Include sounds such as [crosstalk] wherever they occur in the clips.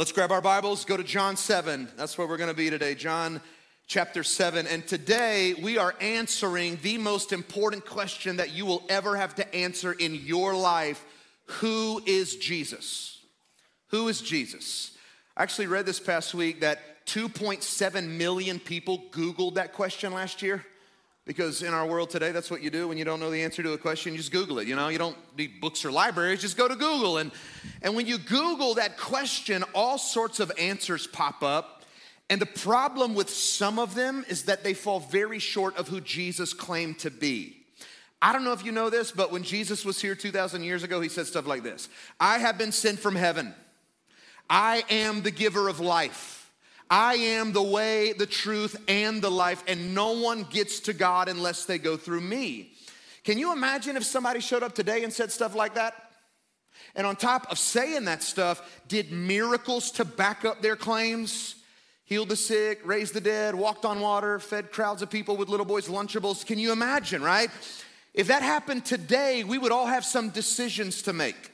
Let's grab our Bibles, go to John 7. That's where we're going to be today. John chapter 7. And today we are answering the most important question that you will ever have to answer in your life Who is Jesus? Who is Jesus? I actually read this past week that 2.7 million people Googled that question last year. Because in our world today, that's what you do when you don't know the answer to a question, you just Google it. You know, you don't need books or libraries, just go to Google. And, and when you Google that question, all sorts of answers pop up. And the problem with some of them is that they fall very short of who Jesus claimed to be. I don't know if you know this, but when Jesus was here 2,000 years ago, he said stuff like this I have been sent from heaven, I am the giver of life. I am the way, the truth, and the life, and no one gets to God unless they go through me. Can you imagine if somebody showed up today and said stuff like that? And on top of saying that stuff, did miracles to back up their claims? Healed the sick, raised the dead, walked on water, fed crowds of people with little boys' Lunchables. Can you imagine, right? If that happened today, we would all have some decisions to make.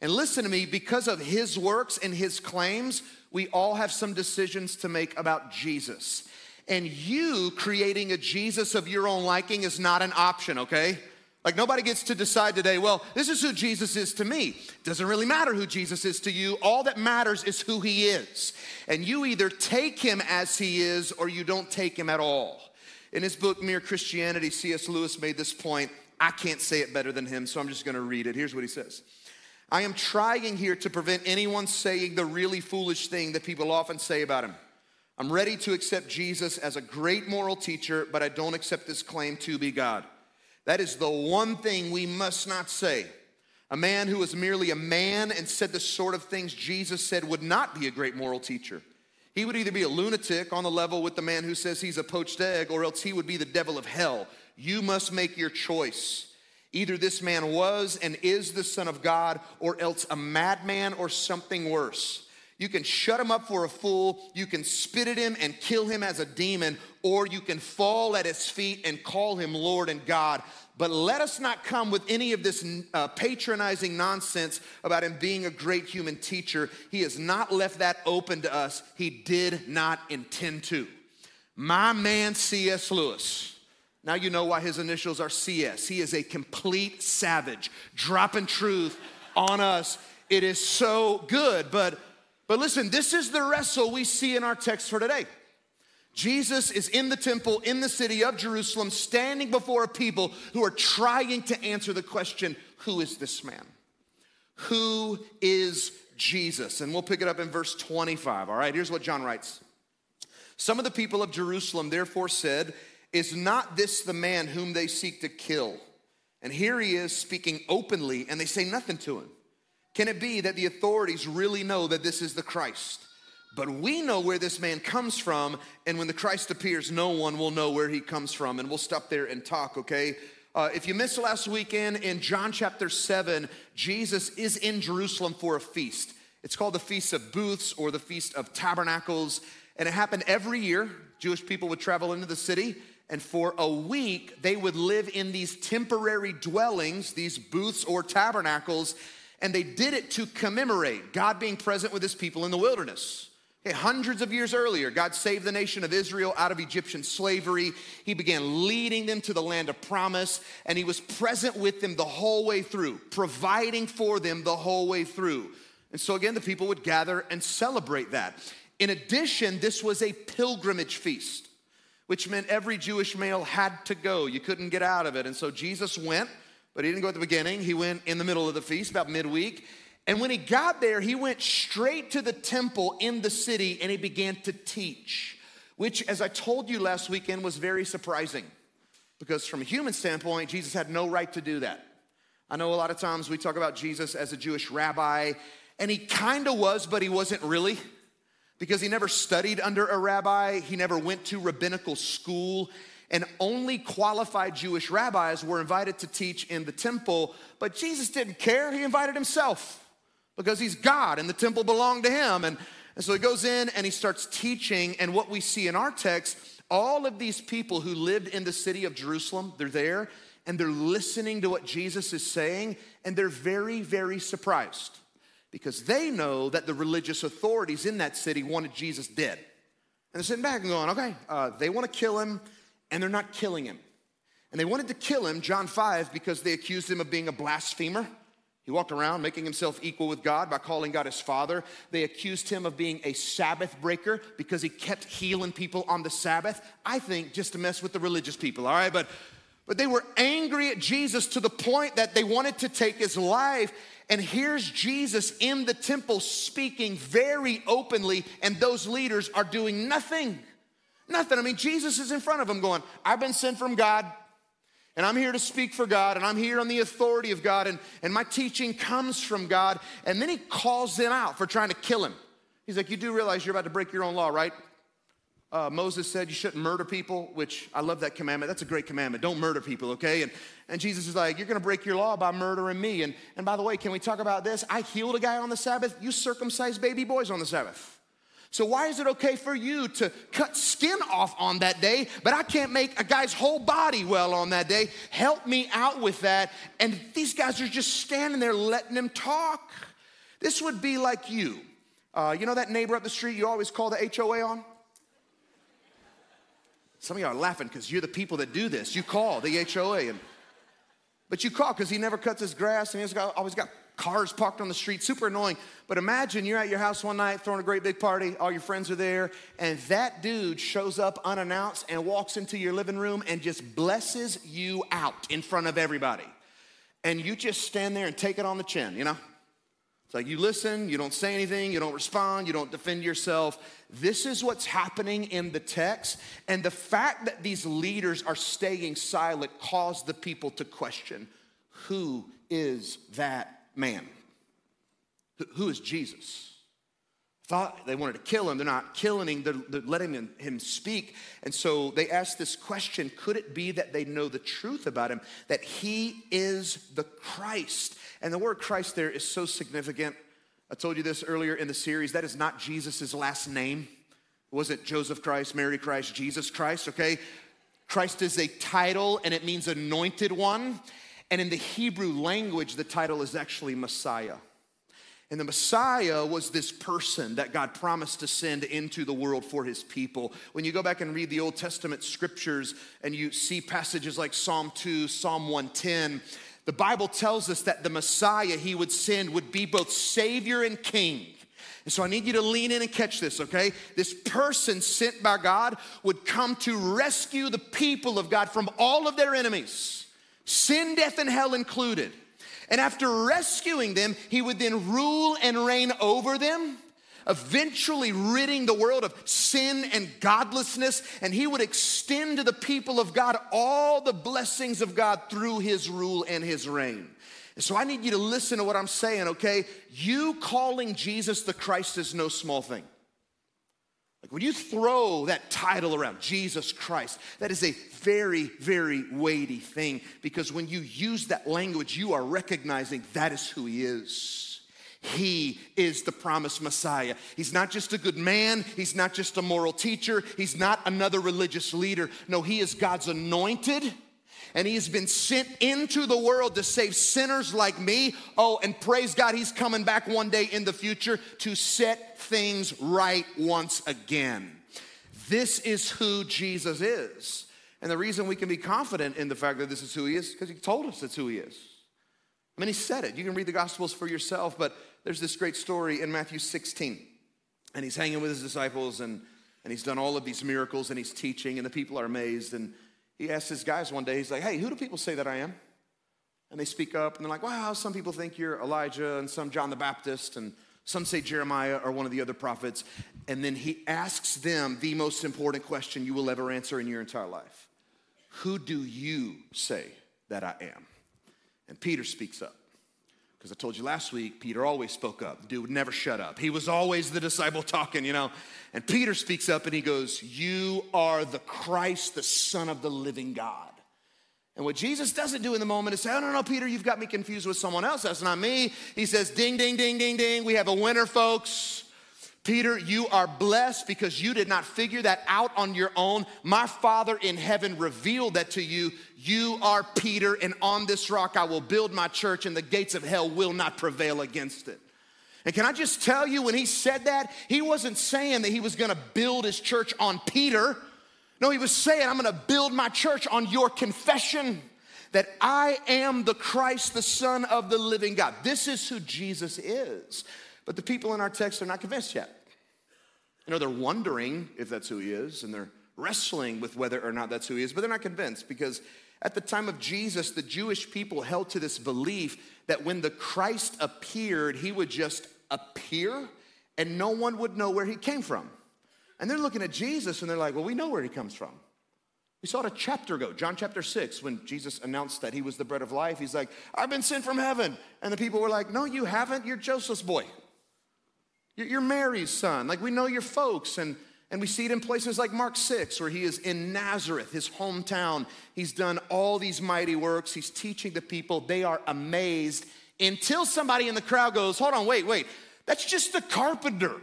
And listen to me, because of his works and his claims, we all have some decisions to make about Jesus. And you creating a Jesus of your own liking is not an option, okay? Like nobody gets to decide today, well, this is who Jesus is to me. Doesn't really matter who Jesus is to you. All that matters is who he is. And you either take him as he is or you don't take him at all. In his book, Mere Christianity, C.S. Lewis made this point. I can't say it better than him, so I'm just gonna read it. Here's what he says I am trying here to prevent anyone saying the really foolish thing that people often say about him. I'm ready to accept Jesus as a great moral teacher, but I don't accept his claim to be God. That is the one thing we must not say. A man who was merely a man and said the sort of things Jesus said would not be a great moral teacher. He would either be a lunatic on the level with the man who says he's a poached egg, or else he would be the devil of hell. You must make your choice. Either this man was and is the Son of God, or else a madman or something worse. You can shut him up for a fool, you can spit at him and kill him as a demon, or you can fall at his feet and call him Lord and God. But let us not come with any of this uh, patronizing nonsense about him being a great human teacher. He has not left that open to us, he did not intend to. My man, C.S. Lewis now you know why his initials are CS. He is a complete savage, dropping truth on us. It is so good. But but listen, this is the wrestle we see in our text for today. Jesus is in the temple in the city of Jerusalem, standing before a people who are trying to answer the question who is this man? Who is Jesus? And we'll pick it up in verse 25. All right, here's what John writes Some of the people of Jerusalem therefore said, is not this the man whom they seek to kill? And here he is speaking openly, and they say nothing to him. Can it be that the authorities really know that this is the Christ? But we know where this man comes from, and when the Christ appears, no one will know where he comes from. And we'll stop there and talk, okay? Uh, if you missed last weekend in John chapter 7, Jesus is in Jerusalem for a feast. It's called the Feast of Booths or the Feast of Tabernacles, and it happened every year. Jewish people would travel into the city and for a week, they would live in these temporary dwellings, these booths or tabernacles, and they did it to commemorate God being present with his people in the wilderness. Hundreds of years earlier, God saved the nation of Israel out of Egyptian slavery. He began leading them to the land of promise, and He was present with them the whole way through, providing for them the whole way through. And so, again, the people would gather and celebrate that. In addition, this was a pilgrimage feast which meant every Jewish male had to go. You couldn't get out of it. And so Jesus went, but he didn't go at the beginning. He went in the middle of the feast, about midweek. And when he got there, he went straight to the temple in the city and he began to teach, which, as I told you last weekend, was very surprising because, from a human standpoint, Jesus had no right to do that. I know a lot of times we talk about Jesus as a Jewish rabbi, and he kind of was, but he wasn't really because he never studied under a rabbi, he never went to rabbinical school, and only qualified Jewish rabbis were invited to teach in the temple. But Jesus didn't care, he invited himself because he's God and the temple belonged to him. And, and so he goes in and he starts teaching. And what we see in our text, all of these people who lived in the city of Jerusalem, they're there and they're listening to what Jesus is saying, and they're very, very surprised. Because they know that the religious authorities in that city wanted Jesus dead. And they're sitting back and going, okay, uh, they want to kill him, and they're not killing him. And they wanted to kill him, John 5, because they accused him of being a blasphemer. He walked around making himself equal with God by calling God his father. They accused him of being a Sabbath breaker because he kept healing people on the Sabbath. I think just to mess with the religious people, all right? But but they were angry at Jesus to the point that they wanted to take his life. And here's Jesus in the temple speaking very openly, and those leaders are doing nothing. Nothing. I mean, Jesus is in front of them going, I've been sent from God. And I'm here to speak for God, and I'm here on the authority of God, and, and my teaching comes from God. And then he calls them out for trying to kill him. He's like, You do realize you're about to break your own law, right? Uh, Moses said you shouldn't murder people, which I love that commandment. That's a great commandment. Don't murder people, okay? And, and Jesus is like, You're gonna break your law by murdering me. And, and by the way, can we talk about this? I healed a guy on the Sabbath. You circumcised baby boys on the Sabbath. So, why is it okay for you to cut skin off on that day, but I can't make a guy's whole body well on that day? Help me out with that. And these guys are just standing there letting him talk. This would be like you. Uh, you know that neighbor up the street you always call the HOA on? Some of y'all are laughing because you're the people that do this. You call the HOA, and, but you call because he never cuts his grass and he's got, always got cars parked on the street, super annoying. But imagine you're at your house one night throwing a great big party, all your friends are there, and that dude shows up unannounced and walks into your living room and just blesses you out in front of everybody. And you just stand there and take it on the chin, you know? It's like you listen, you don't say anything, you don't respond, you don't defend yourself. This is what's happening in the text. And the fact that these leaders are staying silent caused the people to question who is that man. Who is Jesus? Thought they wanted to kill him. They're not killing him, they're, letting him, him speak. And so they asked this question Could it be that they know the truth about him, that he is the Christ? And the word Christ there is so significant. I told you this earlier in the series. That is not Jesus' last name. It wasn't Joseph Christ, Mary Christ, Jesus Christ, okay? Christ is a title and it means anointed one. And in the Hebrew language, the title is actually Messiah. And the Messiah was this person that God promised to send into the world for his people. When you go back and read the Old Testament scriptures and you see passages like Psalm 2, Psalm 110, the Bible tells us that the Messiah he would send would be both Savior and King. And so I need you to lean in and catch this, okay? This person sent by God would come to rescue the people of God from all of their enemies sin, death, and hell included. And after rescuing them, he would then rule and reign over them, eventually ridding the world of sin and godlessness. And he would extend to the people of God all the blessings of God through his rule and his reign. And so I need you to listen to what I'm saying, okay? You calling Jesus the Christ is no small thing. Like when you throw that title around, Jesus Christ, that is a very, very weighty thing because when you use that language, you are recognizing that is who He is. He is the promised Messiah. He's not just a good man, He's not just a moral teacher, He's not another religious leader. No, He is God's anointed and he has been sent into the world to save sinners like me. Oh, and praise God, he's coming back one day in the future to set things right once again. This is who Jesus is. And the reason we can be confident in the fact that this is who he is, because he told us that's who he is. I mean, he said it. You can read the Gospels for yourself, but there's this great story in Matthew 16. And he's hanging with his disciples, and, and he's done all of these miracles, and he's teaching, and the people are amazed. And he asks his guys one day, he's like, hey, who do people say that I am? And they speak up and they're like, wow, some people think you're Elijah and some John the Baptist and some say Jeremiah or one of the other prophets. And then he asks them the most important question you will ever answer in your entire life Who do you say that I am? And Peter speaks up. Because I told you last week, Peter always spoke up. Dude would never shut up. He was always the disciple talking, you know. And Peter speaks up and he goes, You are the Christ, the Son of the living God. And what Jesus doesn't do in the moment is say, Oh, no, no, Peter, you've got me confused with someone else. That's not me. He says, Ding, ding, ding, ding, ding. We have a winner, folks. Peter, you are blessed because you did not figure that out on your own. My Father in heaven revealed that to you. You are Peter, and on this rock I will build my church, and the gates of hell will not prevail against it. And can I just tell you, when he said that, he wasn't saying that he was gonna build his church on Peter. No, he was saying, I'm gonna build my church on your confession that I am the Christ, the Son of the living God. This is who Jesus is. But the people in our text are not convinced yet. You know, they're wondering if that's who he is, and they're wrestling with whether or not that's who he is, but they're not convinced because at the time of Jesus, the Jewish people held to this belief that when the Christ appeared, he would just appear and no one would know where he came from. And they're looking at Jesus and they're like, well, we know where he comes from. We saw it a chapter ago, John chapter 6, when Jesus announced that he was the bread of life. He's like, I've been sent from heaven. And the people were like, No, you haven't. You're Joseph's boy. You're Mary's son. Like, we know your folks. And, and we see it in places like Mark 6, where he is in Nazareth, his hometown. He's done all these mighty works. He's teaching the people. They are amazed until somebody in the crowd goes, Hold on, wait, wait. That's just the carpenter.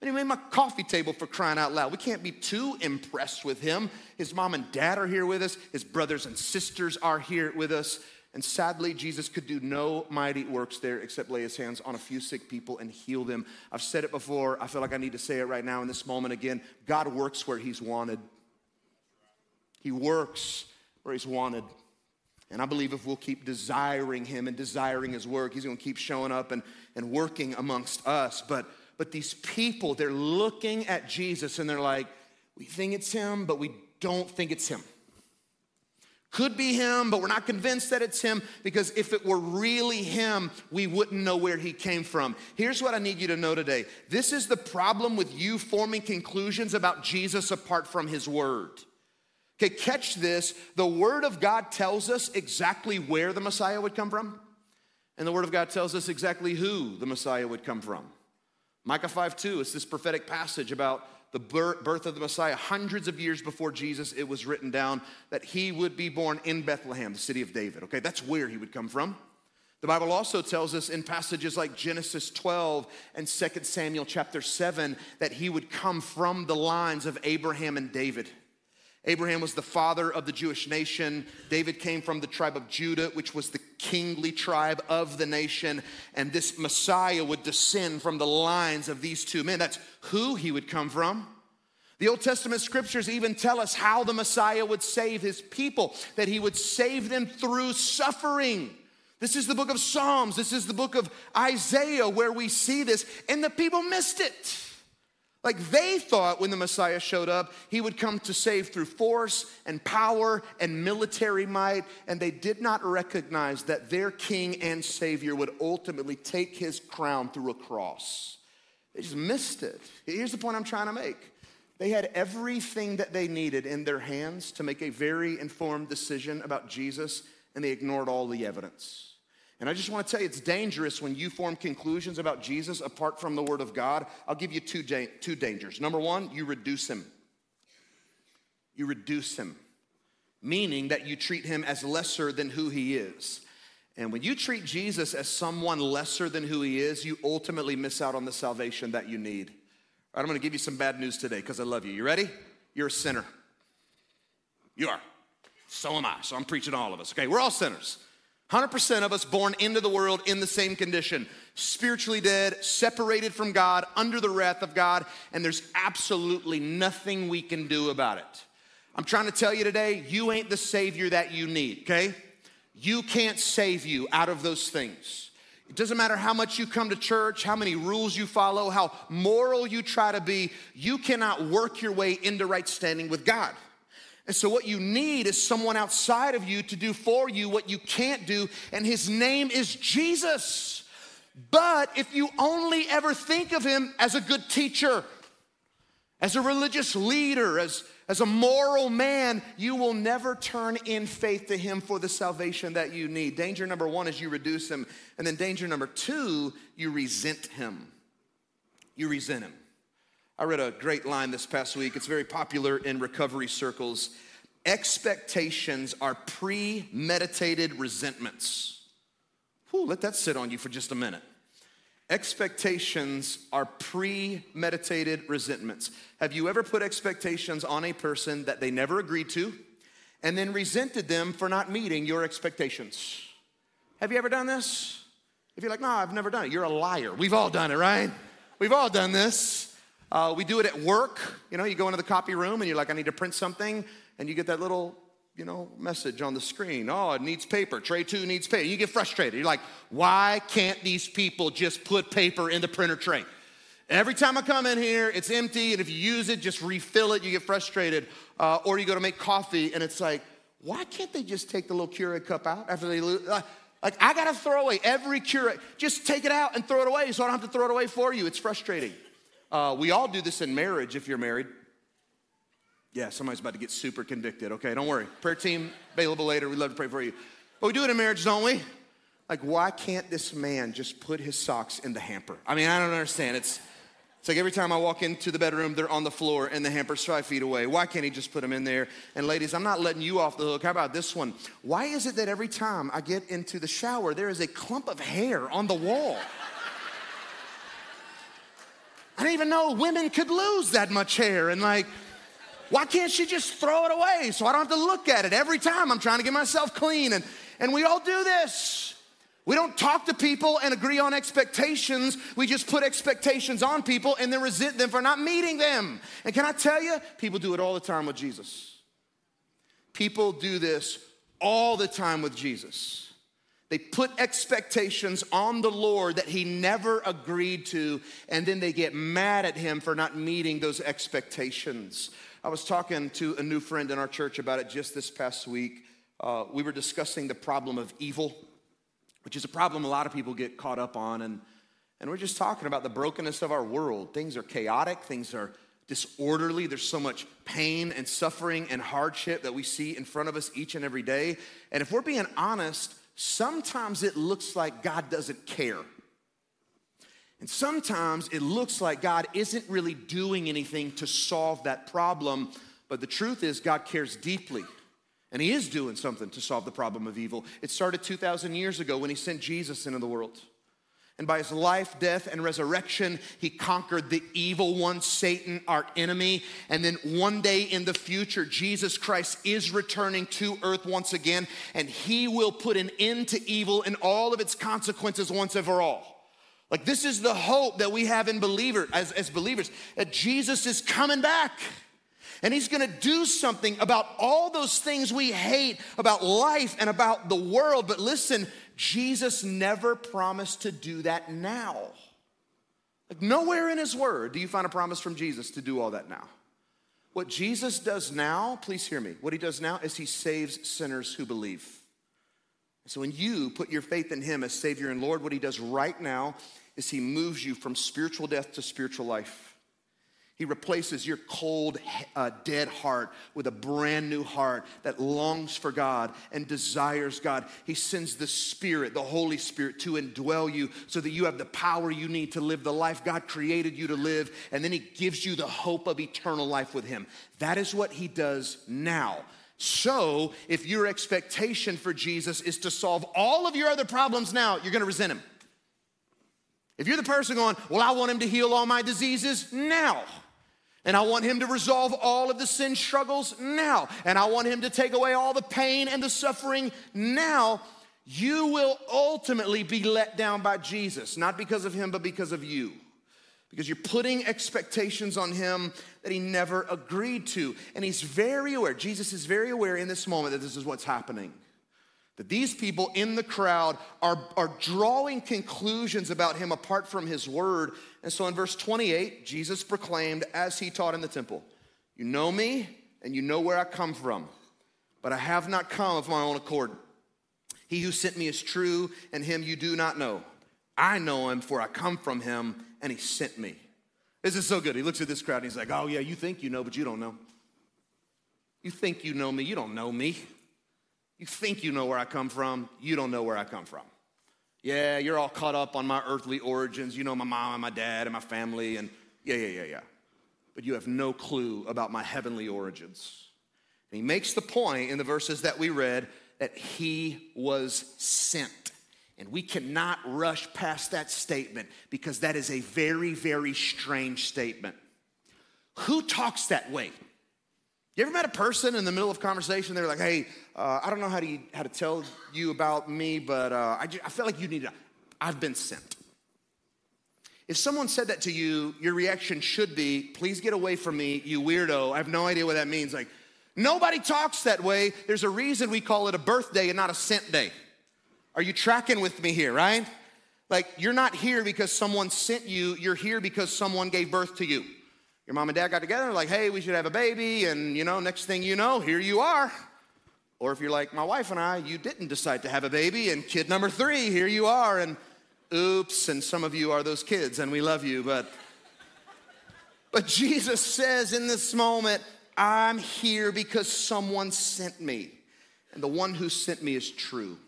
And he made my coffee table for crying out loud. We can't be too impressed with him. His mom and dad are here with us, his brothers and sisters are here with us. And sadly, Jesus could do no mighty works there except lay his hands on a few sick people and heal them. I've said it before. I feel like I need to say it right now in this moment again. God works where he's wanted, he works where he's wanted. And I believe if we'll keep desiring him and desiring his work, he's going to keep showing up and, and working amongst us. But, but these people, they're looking at Jesus and they're like, we think it's him, but we don't think it's him. Could be him, but we're not convinced that it's him because if it were really him, we wouldn't know where he came from. Here's what I need you to know today this is the problem with you forming conclusions about Jesus apart from his word. Okay, catch this. The word of God tells us exactly where the Messiah would come from, and the word of God tells us exactly who the Messiah would come from. Micah 5 2, it's this prophetic passage about the birth of the Messiah, hundreds of years before Jesus, it was written down that he would be born in Bethlehem, the city of David. Okay, that's where he would come from. The Bible also tells us in passages like Genesis 12 and 2 Samuel chapter 7 that he would come from the lines of Abraham and David. Abraham was the father of the Jewish nation. David came from the tribe of Judah, which was the kingly tribe of the nation. And this Messiah would descend from the lines of these two men. That's who he would come from. The Old Testament scriptures even tell us how the Messiah would save his people, that he would save them through suffering. This is the book of Psalms. This is the book of Isaiah where we see this, and the people missed it. Like they thought when the Messiah showed up, he would come to save through force and power and military might, and they did not recognize that their king and savior would ultimately take his crown through a cross. They just missed it. Here's the point I'm trying to make. They had everything that they needed in their hands to make a very informed decision about Jesus, and they ignored all the evidence. And I just want to tell you, it's dangerous when you form conclusions about Jesus apart from the Word of God. I'll give you two, da- two dangers. Number one, you reduce him. You reduce him, meaning that you treat him as lesser than who he is. And when you treat Jesus as someone lesser than who he is, you ultimately miss out on the salvation that you need. All right, I'm gonna give you some bad news today because I love you. You ready? You're a sinner. You are. So am I. So I'm preaching to all of us. Okay, we're all sinners. 100% of us born into the world in the same condition spiritually dead, separated from God, under the wrath of God, and there's absolutely nothing we can do about it. I'm trying to tell you today, you ain't the Savior that you need, okay? You can't save you out of those things. It doesn't matter how much you come to church, how many rules you follow, how moral you try to be, you cannot work your way into right standing with God. And so, what you need is someone outside of you to do for you what you can't do, and his name is Jesus. But if you only ever think of him as a good teacher, as a religious leader, as, as a moral man, you will never turn in faith to him for the salvation that you need. Danger number one is you reduce him. And then danger number two, you resent him. You resent him. I read a great line this past week. It's very popular in recovery circles. Expectations are premeditated resentments. Whew, let that sit on you for just a minute. Expectations are premeditated resentments. Have you ever put expectations on a person that they never agreed to and then resented them for not meeting your expectations? Have you ever done this? If you're like, no, I've never done it, you're a liar. We've all done it, right? We've all done this. Uh, we do it at work. You know, you go into the copy room and you're like, I need to print something, and you get that little, you know, message on the screen. Oh, it needs paper. Tray two needs paper. You get frustrated. You're like, why can't these people just put paper in the printer tray? Every time I come in here, it's empty, and if you use it, just refill it. You get frustrated. Uh, or you go to make coffee, and it's like, why can't they just take the little Keurig cup out after they lose? Uh, like, I gotta throw away every Keurig. Just take it out and throw it away so I don't have to throw it away for you. It's frustrating. Uh, we all do this in marriage if you're married. Yeah, somebody's about to get super convicted. Okay, don't worry. Prayer team available later. We'd love to pray for you. But we do it in marriage, don't we? Like, why can't this man just put his socks in the hamper? I mean, I don't understand. It's it's like every time I walk into the bedroom, they're on the floor and the hamper's five feet away. Why can't he just put them in there? And ladies, I'm not letting you off the hook. How about this one? Why is it that every time I get into the shower, there is a clump of hair on the wall? I didn't even know women could lose that much hair. And like, why can't she just throw it away so I don't have to look at it every time I'm trying to get myself clean? And, and we all do this. We don't talk to people and agree on expectations. We just put expectations on people and then resent them for not meeting them. And can I tell you, people do it all the time with Jesus. People do this all the time with Jesus. They put expectations on the Lord that He never agreed to, and then they get mad at Him for not meeting those expectations. I was talking to a new friend in our church about it just this past week. Uh, we were discussing the problem of evil which is a problem a lot of people get caught up on. And, and we're just talking about the brokenness of our world. Things are chaotic, things are disorderly. There's so much pain and suffering and hardship that we see in front of us each and every day. And if we're being honest, sometimes it looks like God doesn't care. And sometimes it looks like God isn't really doing anything to solve that problem. But the truth is, God cares deeply and he is doing something to solve the problem of evil. It started 2,000 years ago when he sent Jesus into the world. And by his life, death, and resurrection, he conquered the evil one, Satan, our enemy. And then one day in the future, Jesus Christ is returning to earth once again, and he will put an end to evil and all of its consequences once and for all. Like, this is the hope that we have in believer, as, as believers, that Jesus is coming back. And he's gonna do something about all those things we hate about life and about the world. But listen, Jesus never promised to do that now. Like, nowhere in his word do you find a promise from Jesus to do all that now. What Jesus does now, please hear me, what he does now is he saves sinners who believe. So when you put your faith in him as Savior and Lord, what he does right now is he moves you from spiritual death to spiritual life. He replaces your cold, uh, dead heart with a brand new heart that longs for God and desires God. He sends the Spirit, the Holy Spirit, to indwell you so that you have the power you need to live the life God created you to live. And then He gives you the hope of eternal life with Him. That is what He does now. So, if your expectation for Jesus is to solve all of your other problems now, you're gonna resent Him. If you're the person going, Well, I want Him to heal all my diseases now and I want him to resolve all of the sin struggles now. And I want him to take away all the pain and the suffering now. You will ultimately be let down by Jesus, not because of him, but because of you. Because you're putting expectations on him that he never agreed to. And he's very aware, Jesus is very aware in this moment that this is what's happening. That these people in the crowd are, are drawing conclusions about him apart from his word. And so in verse 28, Jesus proclaimed as he taught in the temple, You know me and you know where I come from, but I have not come of my own accord. He who sent me is true, and him you do not know. I know him, for I come from him, and he sent me. This is so good. He looks at this crowd and he's like, Oh, yeah, you think you know, but you don't know. You think you know me, you don't know me. You think you know where I come from, you don't know where I come from. Yeah, you're all caught up on my earthly origins. You know my mom and my dad and my family, and yeah, yeah, yeah, yeah. But you have no clue about my heavenly origins. And he makes the point in the verses that we read that he was sent. And we cannot rush past that statement because that is a very, very strange statement. Who talks that way? You ever met a person in the middle of conversation? They're like, "Hey, uh, I don't know how to how to tell you about me, but uh, I, just, I feel like you need to I've been sent. If someone said that to you, your reaction should be, please get away from me, you weirdo. I have no idea what that means. Like, nobody talks that way. There's a reason we call it a birthday and not a sent day. Are you tracking with me here, right? Like, you're not here because someone sent you, you're here because someone gave birth to you. Your mom and dad got together, and like, hey, we should have a baby, and you know, next thing you know, here you are. Or if you're like my wife and I, you didn't decide to have a baby, and kid number three, here you are, and oops, and some of you are those kids, and we love you, but but Jesus says in this moment, I'm here because someone sent me. And the one who sent me is true.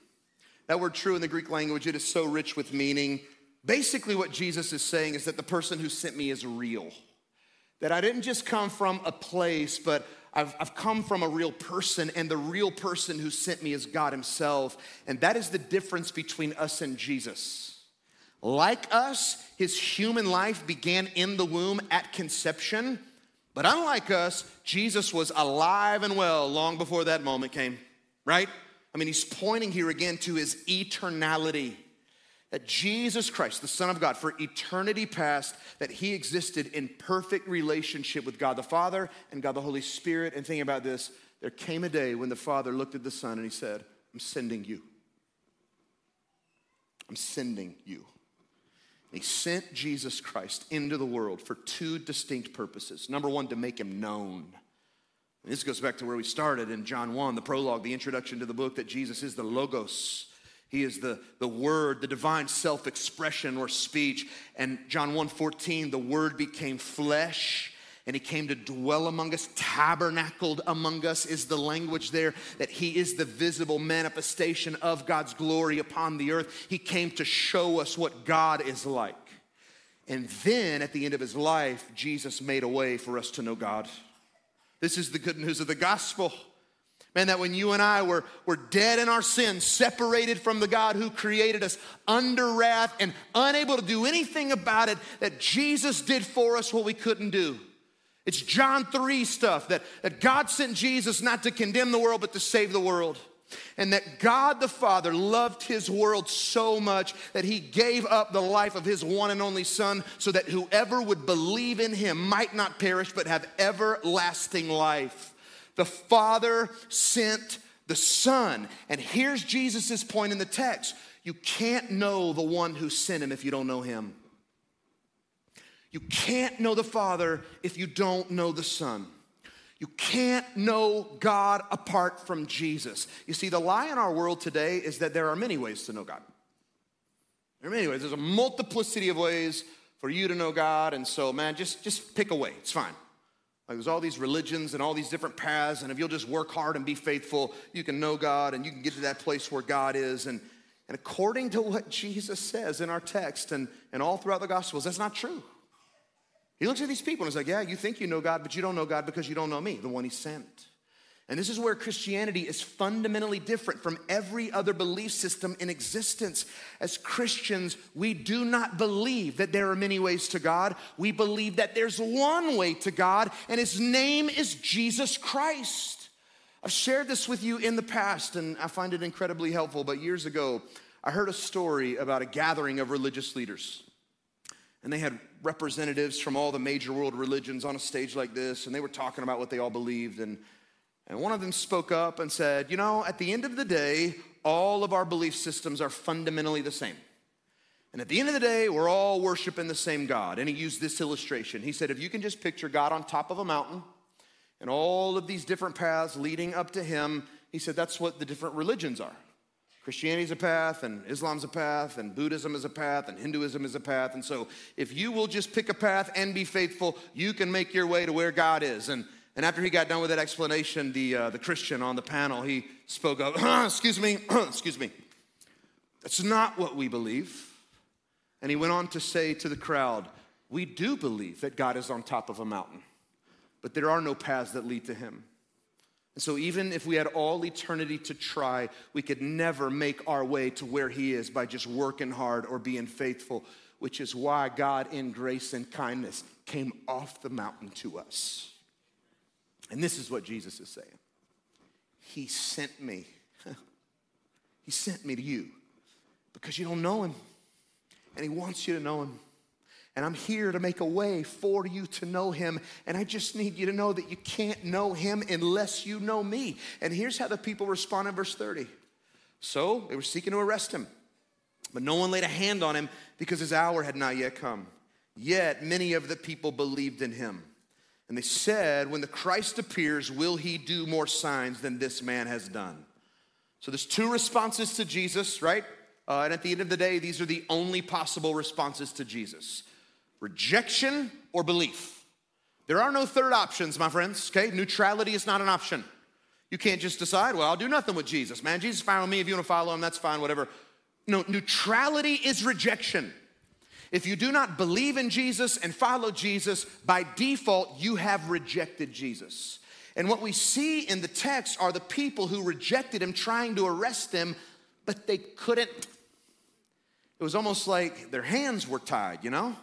That word true in the Greek language, it is so rich with meaning. Basically, what Jesus is saying is that the person who sent me is real. That I didn't just come from a place, but I've, I've come from a real person, and the real person who sent me is God Himself. And that is the difference between us and Jesus. Like us, His human life began in the womb at conception, but unlike us, Jesus was alive and well long before that moment came, right? I mean, He's pointing here again to His eternality that Jesus Christ, the Son of God, for eternity past, that he existed in perfect relationship with God the Father and God the Holy Spirit. And think about this there came a day when the Father looked at the Son and he said, I'm sending you. I'm sending you. And he sent Jesus Christ into the world for two distinct purposes. Number one, to make him known. And this goes back to where we started in John 1, the prologue, the introduction to the book, that Jesus is the Logos he is the, the word, the divine self-expression or speech. And John 1:14, the word became flesh and he came to dwell among us, tabernacled among us is the language there, that he is the visible manifestation of God's glory upon the earth. He came to show us what God is like. And then at the end of his life, Jesus made a way for us to know God. This is the good news of the gospel. Man, that when you and I were, were dead in our sins, separated from the God who created us, under wrath, and unable to do anything about it, that Jesus did for us what we couldn't do. It's John 3 stuff that, that God sent Jesus not to condemn the world, but to save the world. And that God the Father loved his world so much that he gave up the life of his one and only Son so that whoever would believe in him might not perish but have everlasting life. The Father sent the Son. And here's Jesus' point in the text you can't know the one who sent him if you don't know him. You can't know the Father if you don't know the Son. You can't know God apart from Jesus. You see, the lie in our world today is that there are many ways to know God. There are many ways. There's a multiplicity of ways for you to know God, and so, man, just, just pick a way. It's fine. Like there's all these religions and all these different paths, and if you'll just work hard and be faithful, you can know God and you can get to that place where God is. And, and according to what Jesus says in our text and, and all throughout the Gospels, that's not true. He looks at these people and he's like, Yeah, you think you know God, but you don't know God because you don't know me, the one he sent. And this is where Christianity is fundamentally different from every other belief system in existence. As Christians, we do not believe that there are many ways to God. We believe that there's one way to God, and his name is Jesus Christ. I've shared this with you in the past, and I find it incredibly helpful. But years ago, I heard a story about a gathering of religious leaders. And they had representatives from all the major world religions on a stage like this, and they were talking about what they all believed. And and one of them spoke up and said, You know, at the end of the day, all of our belief systems are fundamentally the same. And at the end of the day, we're all worshiping the same God. And he used this illustration. He said, If you can just picture God on top of a mountain and all of these different paths leading up to him, he said, That's what the different religions are. Christianity's a path, and Islam's a path, and Buddhism is a path, and Hinduism is a path. And so, if you will just pick a path and be faithful, you can make your way to where God is. And and after he got done with that explanation, the, uh, the Christian on the panel, he spoke up, [clears throat] excuse me, [clears throat] excuse me. That's not what we believe. And he went on to say to the crowd, we do believe that God is on top of a mountain, but there are no paths that lead to him. And so, even if we had all eternity to try, we could never make our way to where He is by just working hard or being faithful, which is why God, in grace and kindness, came off the mountain to us. And this is what Jesus is saying He sent me. [laughs] he sent me to you because you don't know him. and He wants you to know Him. And I'm here to make a way for you to know him. And I just need you to know that you can't know him unless you know me. And here's how the people respond in verse 30. So they were seeking to arrest him, but no one laid a hand on him because his hour had not yet come. Yet many of the people believed in him. And they said, When the Christ appears, will he do more signs than this man has done? So there's two responses to Jesus, right? Uh, and at the end of the day, these are the only possible responses to Jesus rejection or belief. There are no third options, my friends, okay? Neutrality is not an option. You can't just decide, well, I'll do nothing with Jesus. Man, Jesus with me. If you want to follow him, that's fine, whatever. No, neutrality is rejection. If you do not believe in Jesus and follow Jesus, by default, you have rejected Jesus. And what we see in the text are the people who rejected him trying to arrest him, but they couldn't. It was almost like their hands were tied, you know?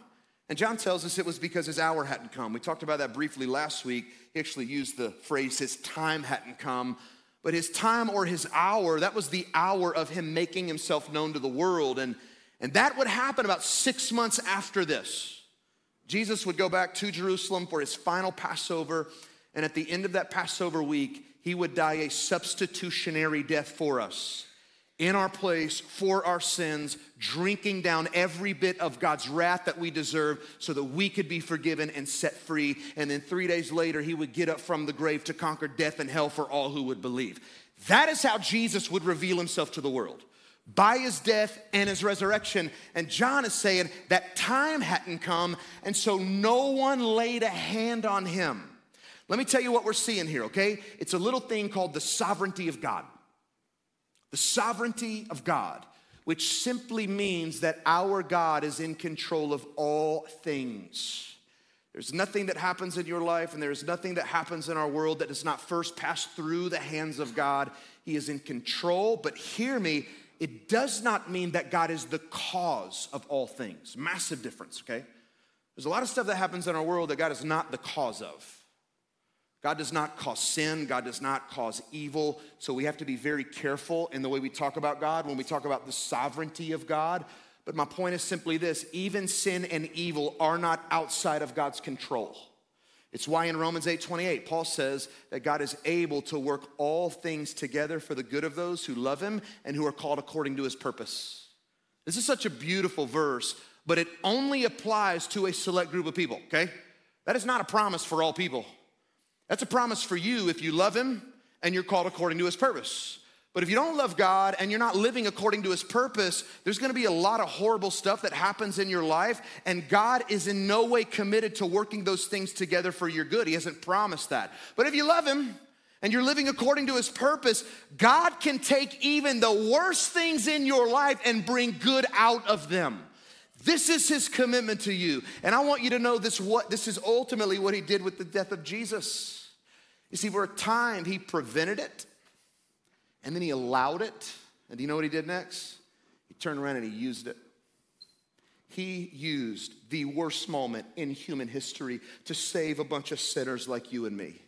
And John tells us it was because his hour hadn't come. We talked about that briefly last week. He actually used the phrase, his time hadn't come. But his time or his hour, that was the hour of him making himself known to the world. And, and that would happen about six months after this. Jesus would go back to Jerusalem for his final Passover. And at the end of that Passover week, he would die a substitutionary death for us in our place for our sins, drinking down every bit of God's wrath that we deserve so that we could be forgiven and set free. And then three days later, he would get up from the grave to conquer death and hell for all who would believe. That is how Jesus would reveal himself to the world by his death and his resurrection. And John is saying that time hadn't come, and so no one laid a hand on him. Let me tell you what we're seeing here, okay? It's a little thing called the sovereignty of God the sovereignty of God, which simply means that our God is in control of all things. There's nothing that happens in your life, and there's nothing that happens in our world that does not first pass through the hands of God. He is in control, but hear me, it does not mean that God is the cause of all things. Massive difference, okay? There's a lot of stuff that happens in our world that God is not the cause of. God does not cause sin, God does not cause evil. So we have to be very careful in the way we talk about God when we talk about the sovereignty of God. But my point is simply this even sin and evil are not outside of God's control. It's why in Romans 8 28, Paul says that God is able to work all things together for the good of those who love him and who are called according to his purpose. This is such a beautiful verse, but it only applies to a select group of people, okay? That is not a promise for all people. That's a promise for you if you love Him and you're called according to His purpose. But if you don't love God and you're not living according to His purpose, there's gonna be a lot of horrible stuff that happens in your life, and God is in no way committed to working those things together for your good. He hasn't promised that. But if you love Him, and you're living according to his purpose, God can take even the worst things in your life and bring good out of them. This is his commitment to you. And I want you to know this what this is ultimately what he did with the death of Jesus. You see, for a time he prevented it, and then he allowed it. And do you know what he did next? He turned around and he used it. He used the worst moment in human history to save a bunch of sinners like you and me.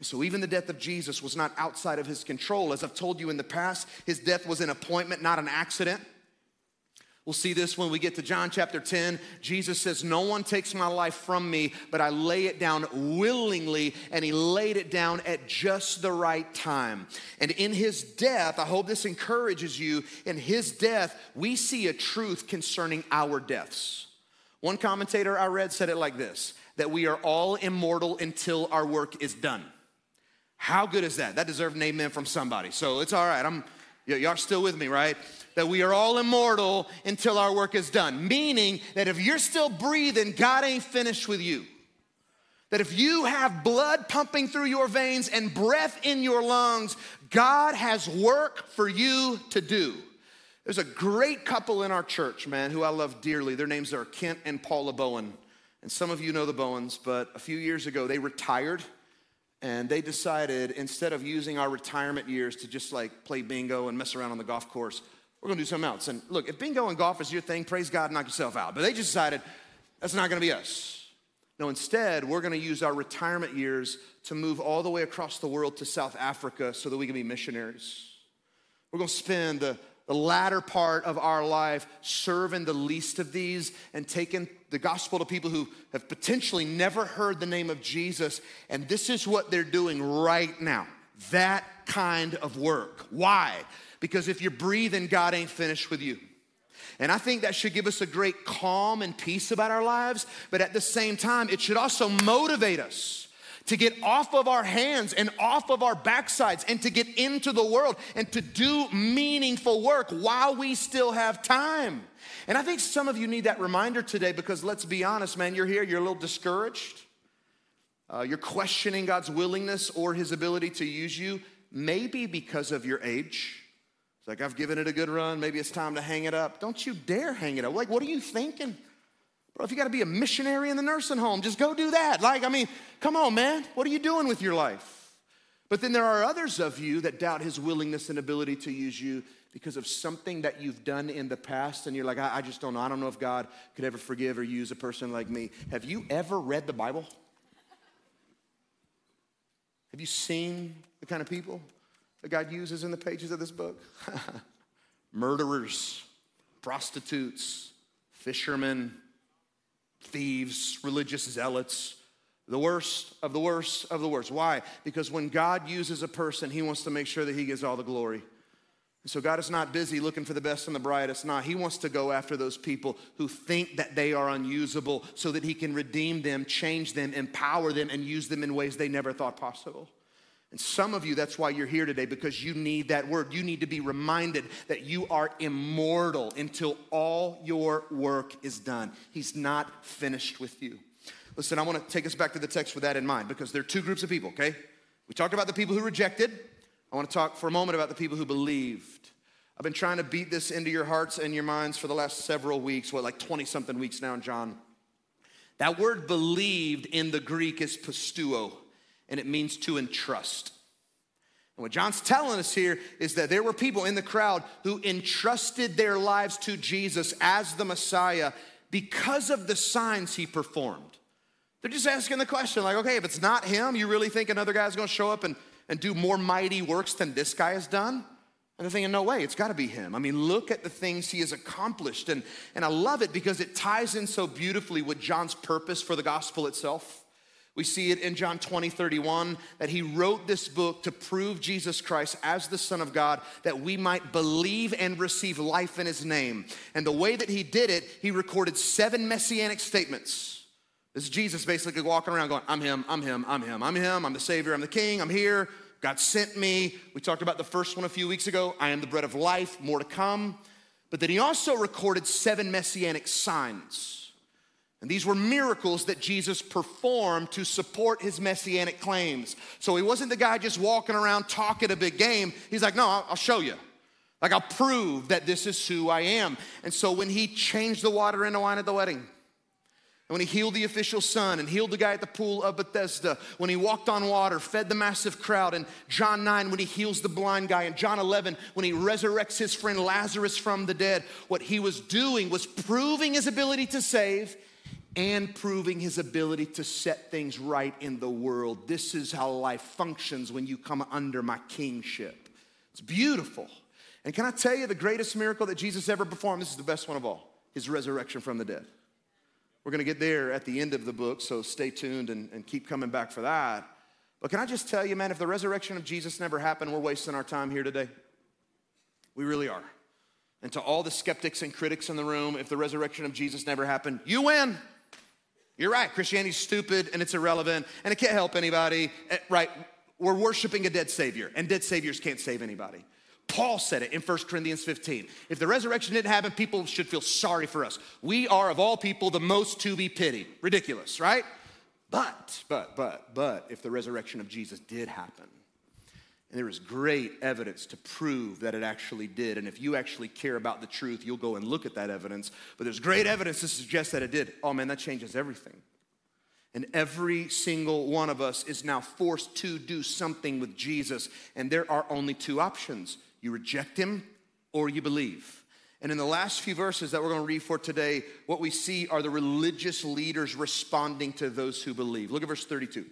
So, even the death of Jesus was not outside of his control. As I've told you in the past, his death was an appointment, not an accident. We'll see this when we get to John chapter 10. Jesus says, No one takes my life from me, but I lay it down willingly, and he laid it down at just the right time. And in his death, I hope this encourages you, in his death, we see a truth concerning our deaths. One commentator I read said it like this that we are all immortal until our work is done. How good is that? That deserved an amen from somebody. So it's all right. I'm y'all still with me, right? that we are all immortal until our work is done. Meaning that if you're still breathing, God ain't finished with you. That if you have blood pumping through your veins and breath in your lungs, God has work for you to do. There's a great couple in our church, man, who I love dearly. Their names are Kent and Paula Bowen. And some of you know the Bowens, but a few years ago they retired and they decided instead of using our retirement years to just like play bingo and mess around on the golf course, we're gonna do something else. And look, if bingo and golf is your thing, praise God, knock yourself out. But they just decided that's not gonna be us. No, instead, we're gonna use our retirement years to move all the way across the world to South Africa so that we can be missionaries. We're gonna spend the the latter part of our life serving the least of these and taking the gospel to people who have potentially never heard the name of Jesus. And this is what they're doing right now that kind of work. Why? Because if you're breathing, God ain't finished with you. And I think that should give us a great calm and peace about our lives, but at the same time, it should also motivate us to get off of our hands and off of our backsides and to get into the world and to do meaningful work while we still have time. And I think some of you need that reminder today because let's be honest, man, you're here, you're a little discouraged. Uh, you're questioning God's willingness or his ability to use you, maybe because of your age. It's like, I've given it a good run, maybe it's time to hang it up. Don't you dare hang it up. Like, what are you thinking? Bro, if you got to be a missionary in the nursing home, just go do that. Like, I mean, come on, man. What are you doing with your life? But then there are others of you that doubt his willingness and ability to use you because of something that you've done in the past, and you're like, I, I just don't know. I don't know if God could ever forgive or use a person like me. Have you ever read the Bible? Have you seen the kind of people that God uses in the pages of this book? [laughs] Murderers, prostitutes, fishermen, thieves, religious zealots, the worst of the worst of the worst. Why? Because when God uses a person, he wants to make sure that he gets all the glory. so God is not busy looking for the best and the brightest. Not. He wants to go after those people who think that they are unusable so that he can redeem them, change them, empower them, and use them in ways they never thought possible. And some of you, that's why you're here today, because you need that word. You need to be reminded that you are immortal until all your work is done. He's not finished with you. Listen, I want to take us back to the text with that in mind, because there are two groups of people, okay? We talked about the people who rejected. I want to talk for a moment about the people who believed. I've been trying to beat this into your hearts and your minds for the last several weeks, what, like 20 something weeks now John. That word believed in the Greek is pisteuo and it means to entrust. And what John's telling us here is that there were people in the crowd who entrusted their lives to Jesus as the Messiah because of the signs he performed. They're just asking the question, like, okay, if it's not him, you really think another guy's gonna show up and, and do more mighty works than this guy has done? And they're thinking, no way, it's gotta be him. I mean, look at the things he has accomplished. And, and I love it because it ties in so beautifully with John's purpose for the gospel itself. We see it in John 20, 31, that he wrote this book to prove Jesus Christ as the Son of God, that we might believe and receive life in his name. And the way that he did it, he recorded seven messianic statements. This is Jesus basically walking around going, I'm him, I'm him, I'm him, I'm him, I'm the Savior, I'm the King, I'm here, God sent me. We talked about the first one a few weeks ago I am the bread of life, more to come. But then he also recorded seven messianic signs. And these were miracles that Jesus performed to support his messianic claims. So he wasn't the guy just walking around talking a big game. He's like, no, I'll, show you. Like, I'll prove that this is who I am. And so when he changed the water into wine at the wedding, and when he healed the official's son and healed the guy at the pool of Bethesda, when he walked on water, fed the massive crowd, and John 9, when he heals the blind guy, and John 11, when he resurrects his friend Lazarus from the dead, what he was doing was proving his ability to save and proving his ability to set things right in the world. This is how life functions when you come under my kingship. It's beautiful. And can I tell you the greatest miracle that Jesus ever performed? This is the best one of all his resurrection from the dead. We're to get there at the end of the book, so stay tuned and, and keep coming back for that. But can I just tell you, man, if the resurrection of Jesus never happened, we're wasting our time here today. We really are. And to all the skeptics and critics in the room, if the resurrection of Jesus never happened, you win. You're right, Christianity's stupid and it's irrelevant and it can't help anybody. Eh, right, we're worshiping a dead Savior and dead Saviors can't save anybody. Paul said it in 1 Corinthians 15. If the resurrection didn't happen, people should feel sorry for us. We are, of all people, the most to be pitied. Ridiculous, right? But, but, but, but, if the resurrection of Jesus did happen, and there is great evidence to prove that it actually did. And if you actually care about the truth, you'll go and look at that evidence. But there's great evidence to suggest that it did. Oh man, that changes everything. And every single one of us is now forced to do something with Jesus. And there are only two options you reject him or you believe. And in the last few verses that we're going to read for today, what we see are the religious leaders responding to those who believe. Look at verse 32.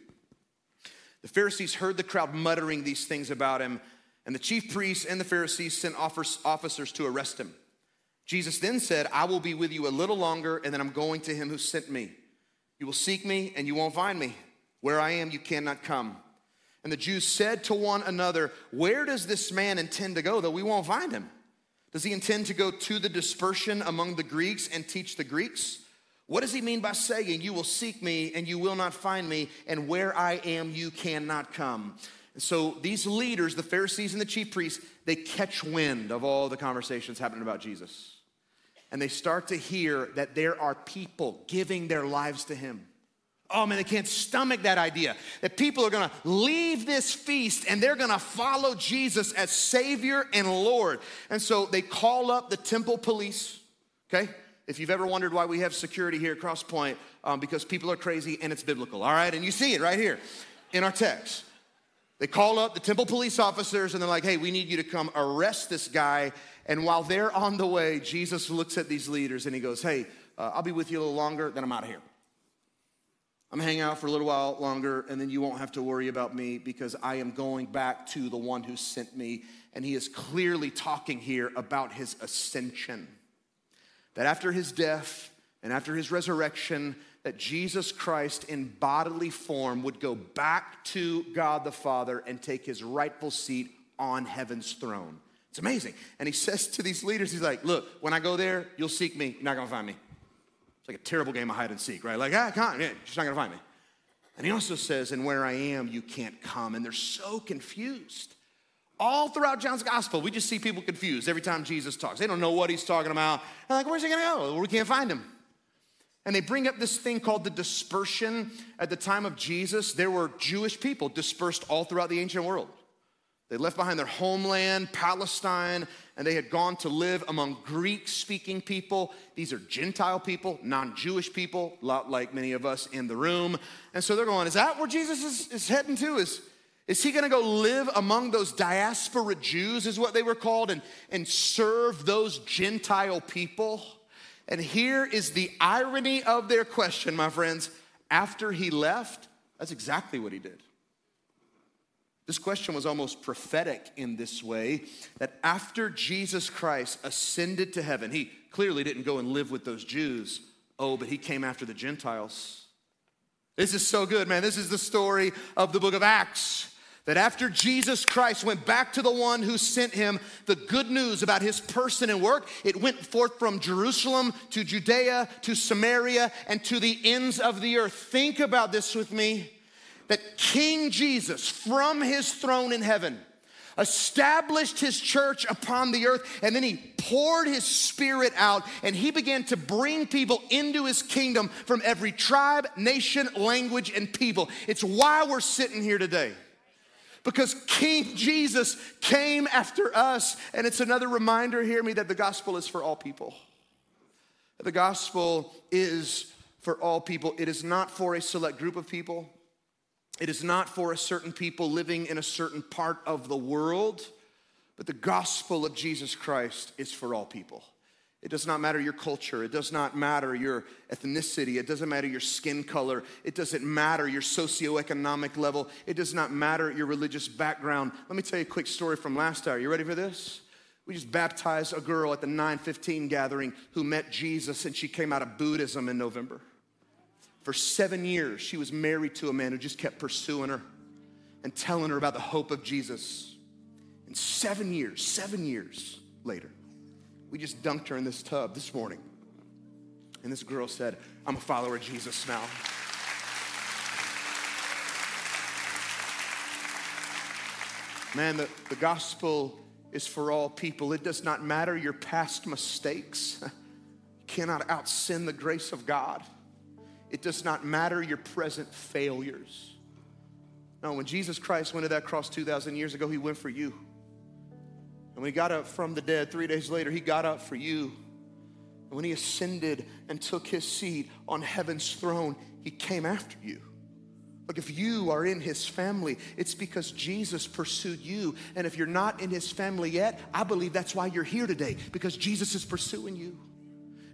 The Pharisees heard the crowd muttering these things about him, And the chief priests and the Pharisees sent officers to arrest him. Jesus then said, I will be with you a little longer, and then I'm going to him who sent me. You will seek me, and you won't find me. Where I am, you cannot come. And the Jews said to one another, Where does this man intend to go, though we won't find him? Does he intend to go to the dispersion among the Greeks and teach the Greeks? What does he mean by saying, You will seek me and you will not find me, and where I am, you cannot come? So these leaders, the Pharisees and the chief priests, they catch wind of all the conversations happening about Jesus. And they start to hear that there are people giving their lives to him. Oh man, they can't stomach that idea that people are gonna leave this feast and they're gonna follow Jesus as Savior and Lord. And so they call up the temple police, okay? If you've ever wondered why we have security here at Crosspoint, um, because people are crazy and it's biblical, all right? And you see it right here in our text. They call up the temple police officers and they're like, hey, we need you to come arrest this guy. And while they're on the way, Jesus looks at these leaders and he goes, hey, uh, I'll be with you a little longer, then I'm out of here. I'm gonna hang out for a little while longer, and then you won't have to worry about me because I am going back to the one who sent me. And he is clearly talking here about his ascension. That after his death and after his resurrection, that Jesus Christ in bodily form would go back to God the Father and take his rightful seat on heaven's throne. It's amazing. And he says to these leaders, he's like, Look, when I go there, you'll seek me. You're not gonna find me. It's like a terrible game of hide and seek, right? Like, ah, come on, yeah, you're not gonna find me. And he also says, And where I am, you can't come. And they're so confused. All throughout John's gospel, we just see people confused every time Jesus talks. They don't know what he's talking about. They're like, Where's he gonna go? We can't find him. And they bring up this thing called the dispersion. At the time of Jesus, there were Jewish people dispersed all throughout the ancient world. They left behind their homeland, Palestine, and they had gone to live among Greek speaking people. These are Gentile people, non Jewish people, a lot like many of us in the room. And so they're going, Is that where Jesus is, is heading to? Is, is he gonna go live among those diaspora Jews, is what they were called, and, and serve those Gentile people? And here is the irony of their question, my friends. After he left, that's exactly what he did. This question was almost prophetic in this way that after Jesus Christ ascended to heaven, he clearly didn't go and live with those Jews. Oh, but he came after the Gentiles. This is so good, man. This is the story of the book of Acts. That after Jesus Christ went back to the one who sent him, the good news about his person and work, it went forth from Jerusalem to Judea to Samaria and to the ends of the earth. Think about this with me that King Jesus, from his throne in heaven, established his church upon the earth, and then he poured his spirit out, and he began to bring people into his kingdom from every tribe, nation, language, and people. It's why we're sitting here today because King Jesus came after us. And it's another reminder, hear me, that the gospel is for all people. The gospel is for all people. It is not for a select group of people. It is not for a certain people living in a certain part of the world, but the gospel of Jesus Christ is for all people. It does not matter your culture. It does not matter your ethnicity. It doesn't matter your skin color. It doesn't matter your socioeconomic level. It does not matter your religious background. Let me tell you a quick story from last hour. You ready for this? We just baptized a girl at the 915 gathering who met Jesus and she came out of Buddhism in November. For seven years, she was married to a man who just kept pursuing her and telling her about the hope of Jesus. And seven years, seven years later, we just dunked her in this tub this morning. And this girl said, I'm a follower of Jesus now. Man, the, the gospel is for all people. It does not matter your past mistakes. [laughs] You cannot out sin the grace of God. It does not matter your present failures. No, when Jesus Christ went to that cross 2,000 years ago, he went for you. And when he got up from the dead three days later, he got up for you. And when he ascended and took his seat on heaven's throne, he came after you. Look, if you are in his family, it's because Jesus pursued you. And if you're not in his family yet, I believe that's why you're here today, because Jesus is pursuing you.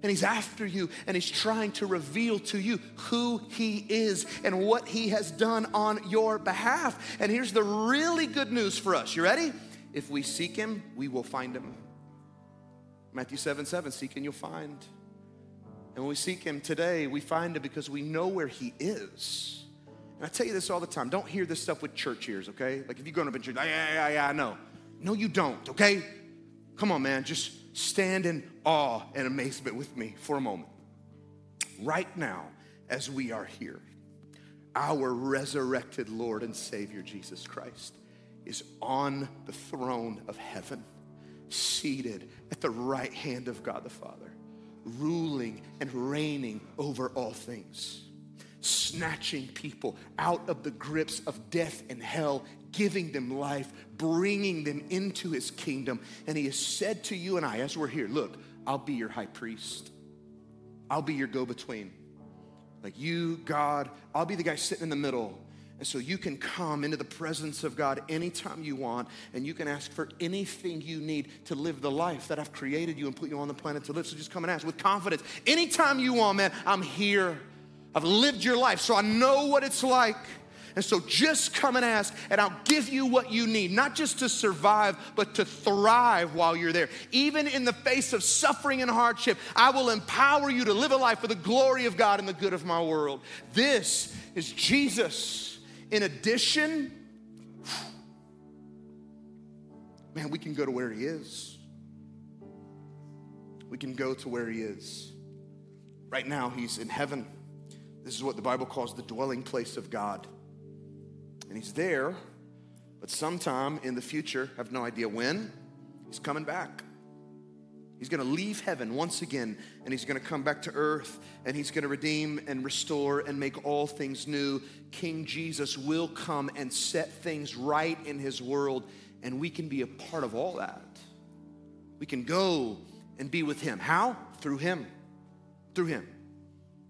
And he's after you, and he's trying to reveal to you who he is and what he has done on your behalf. And here's the really good news for us. You ready? If we seek him, we will find him. Matthew 7 7, seek and you'll find. And when we seek him today, we find him because we know where he is. And I tell you this all the time don't hear this stuff with church ears, okay? Like if you're going up in church, yeah, yeah, yeah, I know. No, you don't, okay? Come on, man, just stand in awe and amazement with me for a moment. Right now, as we are here, our resurrected Lord and Savior Jesus Christ is on the throne of heaven, seated at the right hand of God the Father, ruling and reigning over all things, snatching people out of the grips of death and hell, giving them life, bringing them into his kingdom. And he has said to you and I, as we're here, look, I'll be your high priest, I'll be your go between. Like you, God, I'll be the guy sitting in the middle and so you can come into the presence of God anytime you want, and you can ask for anything you need to live the life that I've created you and put you on the planet to live. So just come and ask with confidence. Anytime you want, man, I'm here. I've lived your life, so I know what it's like. And so just come and ask, and I'll give you what you need, not just to survive, but to thrive while you're there. Even in the face of suffering and hardship, I will empower you to live a life for the glory of God and the good of my world. This is Jesus. In addition, man, we can go to where He is. We can go to where He is. Right now, He's in heaven. This is what the Bible calls the dwelling place of God. And He's there, but sometime in the future, have no idea when, He's coming back. He's going to leave heaven once again and he's going to come back to earth and he's going to redeem and restore and make all things new. King Jesus will come and set things right in his world and we can be a part of all that. We can go and be with him. How? Through him. Through him.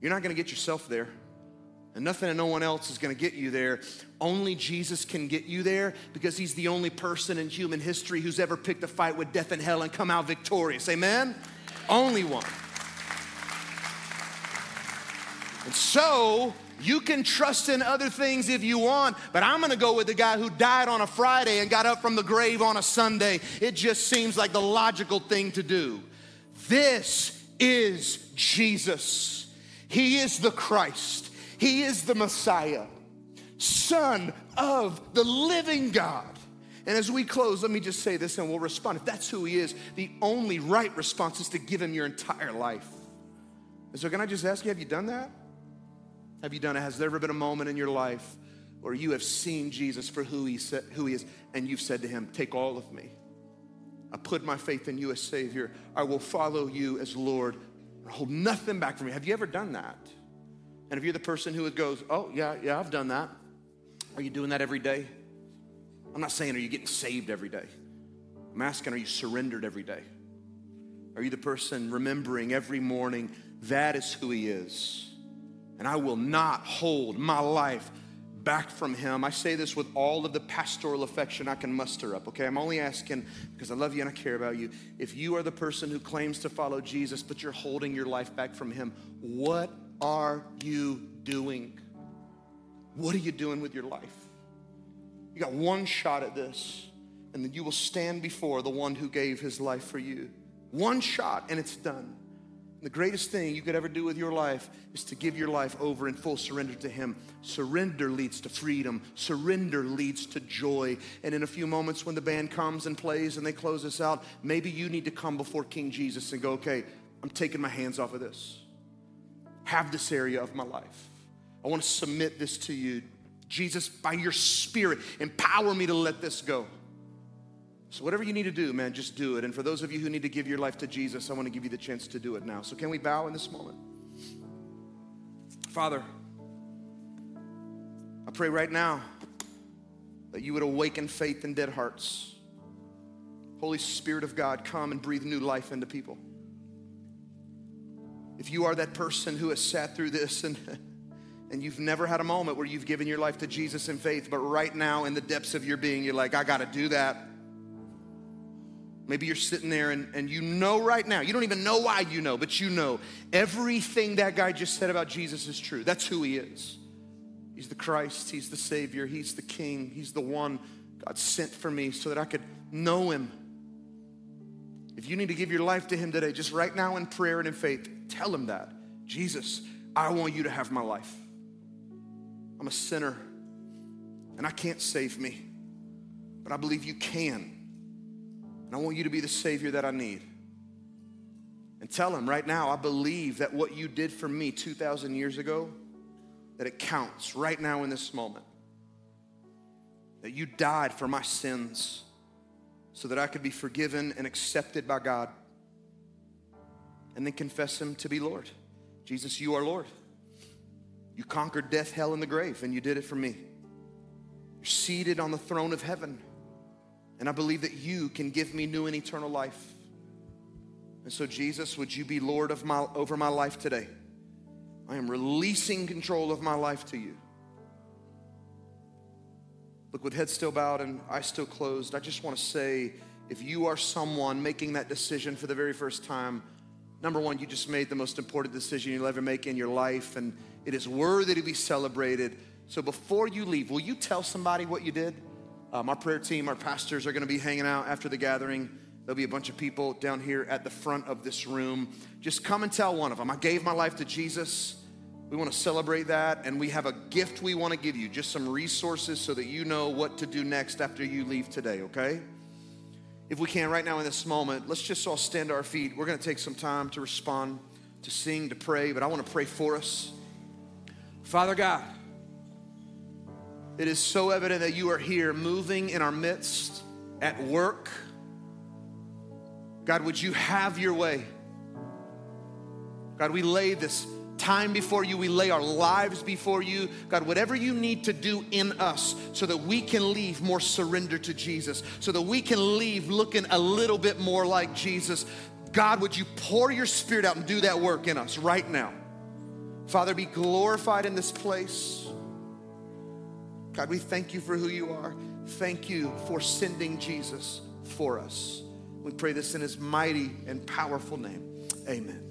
You're not going to get yourself there. And nothing and no one else is going to get you there. Only Jesus can get you there because he's the only person in human history who's ever picked a fight with death and hell and come out victorious. Amen? Only one. And so, you can trust in other things if you want, but I'm gonna go with the guy who died on a Friday and got up from the grave on a Sunday. It just seems like the logical thing to do. This is Jesus, He is the Christ. He is the Messiah, Son of the living God. And as we close, let me just say this and we'll respond. If that's who He is, the only right response is to give Him your entire life. And so, can I just ask you, have you done that? Have you done it? Has there ever been a moment in your life where you have seen Jesus for who he, who he is and you've said to Him, Take all of me? I put my faith in you as Savior. I will follow you as Lord. Hold nothing back from me. Have you ever done that? And if you're the person who goes, oh, yeah, yeah, I've done that, are you doing that every day? I'm not saying, are you getting saved every day? I'm asking, are you surrendered every day? Are you the person remembering every morning that is who He is? And I will not hold my life back from Him. I say this with all of the pastoral affection I can muster up, okay? I'm only asking because I love you and I care about you. If you are the person who claims to follow Jesus, but you're holding your life back from Him, what are you doing? What are you doing with your life? You got one shot at this, and then you will stand before the one who gave his life for you. One shot, and it's done. The greatest thing you could ever do with your life is to give your life over in full surrender to Him. Surrender leads to freedom, surrender leads to joy. And in a few moments, when the band comes and plays and they close us out, maybe you need to come before King Jesus and go, okay, I'm taking my hands off of this have this area of my life. I want to submit this to you. Jesus, by your spirit, empower me to let this go. So, whatever you need to do, man, just do it. And for those of you who need to give your life to Jesus, I want to give you the chance to do it now. So, can we bow in this moment? Father, I pray right now that you would awaken faith in dead hearts. Holy Spirit of God, come and breathe new life into people. If you are that person who has sat through this and and you've never had a moment where you've given your life to Jesus in faith, but right now in the depths of your being, you're like, I got to do that. Maybe you're sitting there and, and you know right now, you don't even know why you know, but you know everything that guy just said about Jesus is true. That's who he is. He's the Christ, he's the Savior, he's the King, he's the one God sent for me so that I could know Him. If you need to give your life to Him today, just right now in prayer and in faith, tell Him that. Jesus, I want you to have my life. I'm a sinner and I can't save me, but I believe you can. And I want you to be the Savior that I need. And tell him right now, I believe that what you did for me 2,000 years ago, that it counts right now in this moment. That you died for my sins so that I could be forgiven and accepted by God. And then confess him to be Lord. Jesus, you are Lord. You conquered death, hell, and the grave, and you did it for me. You're seated on the throne of heaven. And I believe that you can give me new and eternal life. And so, Jesus, would you be Lord of my, over my life today? I am releasing control of my life to you. Look, with head still bowed and eyes still closed, I just want to say if you are someone making that decision for the very first time, number one, you just made the most important decision you'll ever make in your life, and it is worthy to be celebrated. So before you leave, will you tell somebody what you did? Um, our prayer team, our pastors are going to be hanging out after the gathering. There'll be a bunch of people down here at the front of this room. Just come and tell one of them, I gave my life to Jesus. We want to celebrate that, and we have a gift we want to give you, just some resources so that you know what to do next after you leave today, okay? If we can, right now in this moment, let's just all stand to our feet. We're going to take some time to respond, to sing, to pray, but I want to pray for us. Father God, it is so evident that you are here moving in our midst at work. God, would you have your way? God, we lay this time before you. We lay our lives before you. God, whatever you need to do in us so that we can leave more surrender to Jesus, so that we can leave looking a little bit more like Jesus. God, would you pour your spirit out and do that work in us right now? Father, be glorified in this place. God, we thank you for who you are. Thank you for sending Jesus for us. We pray this in his mighty and powerful name. Amen.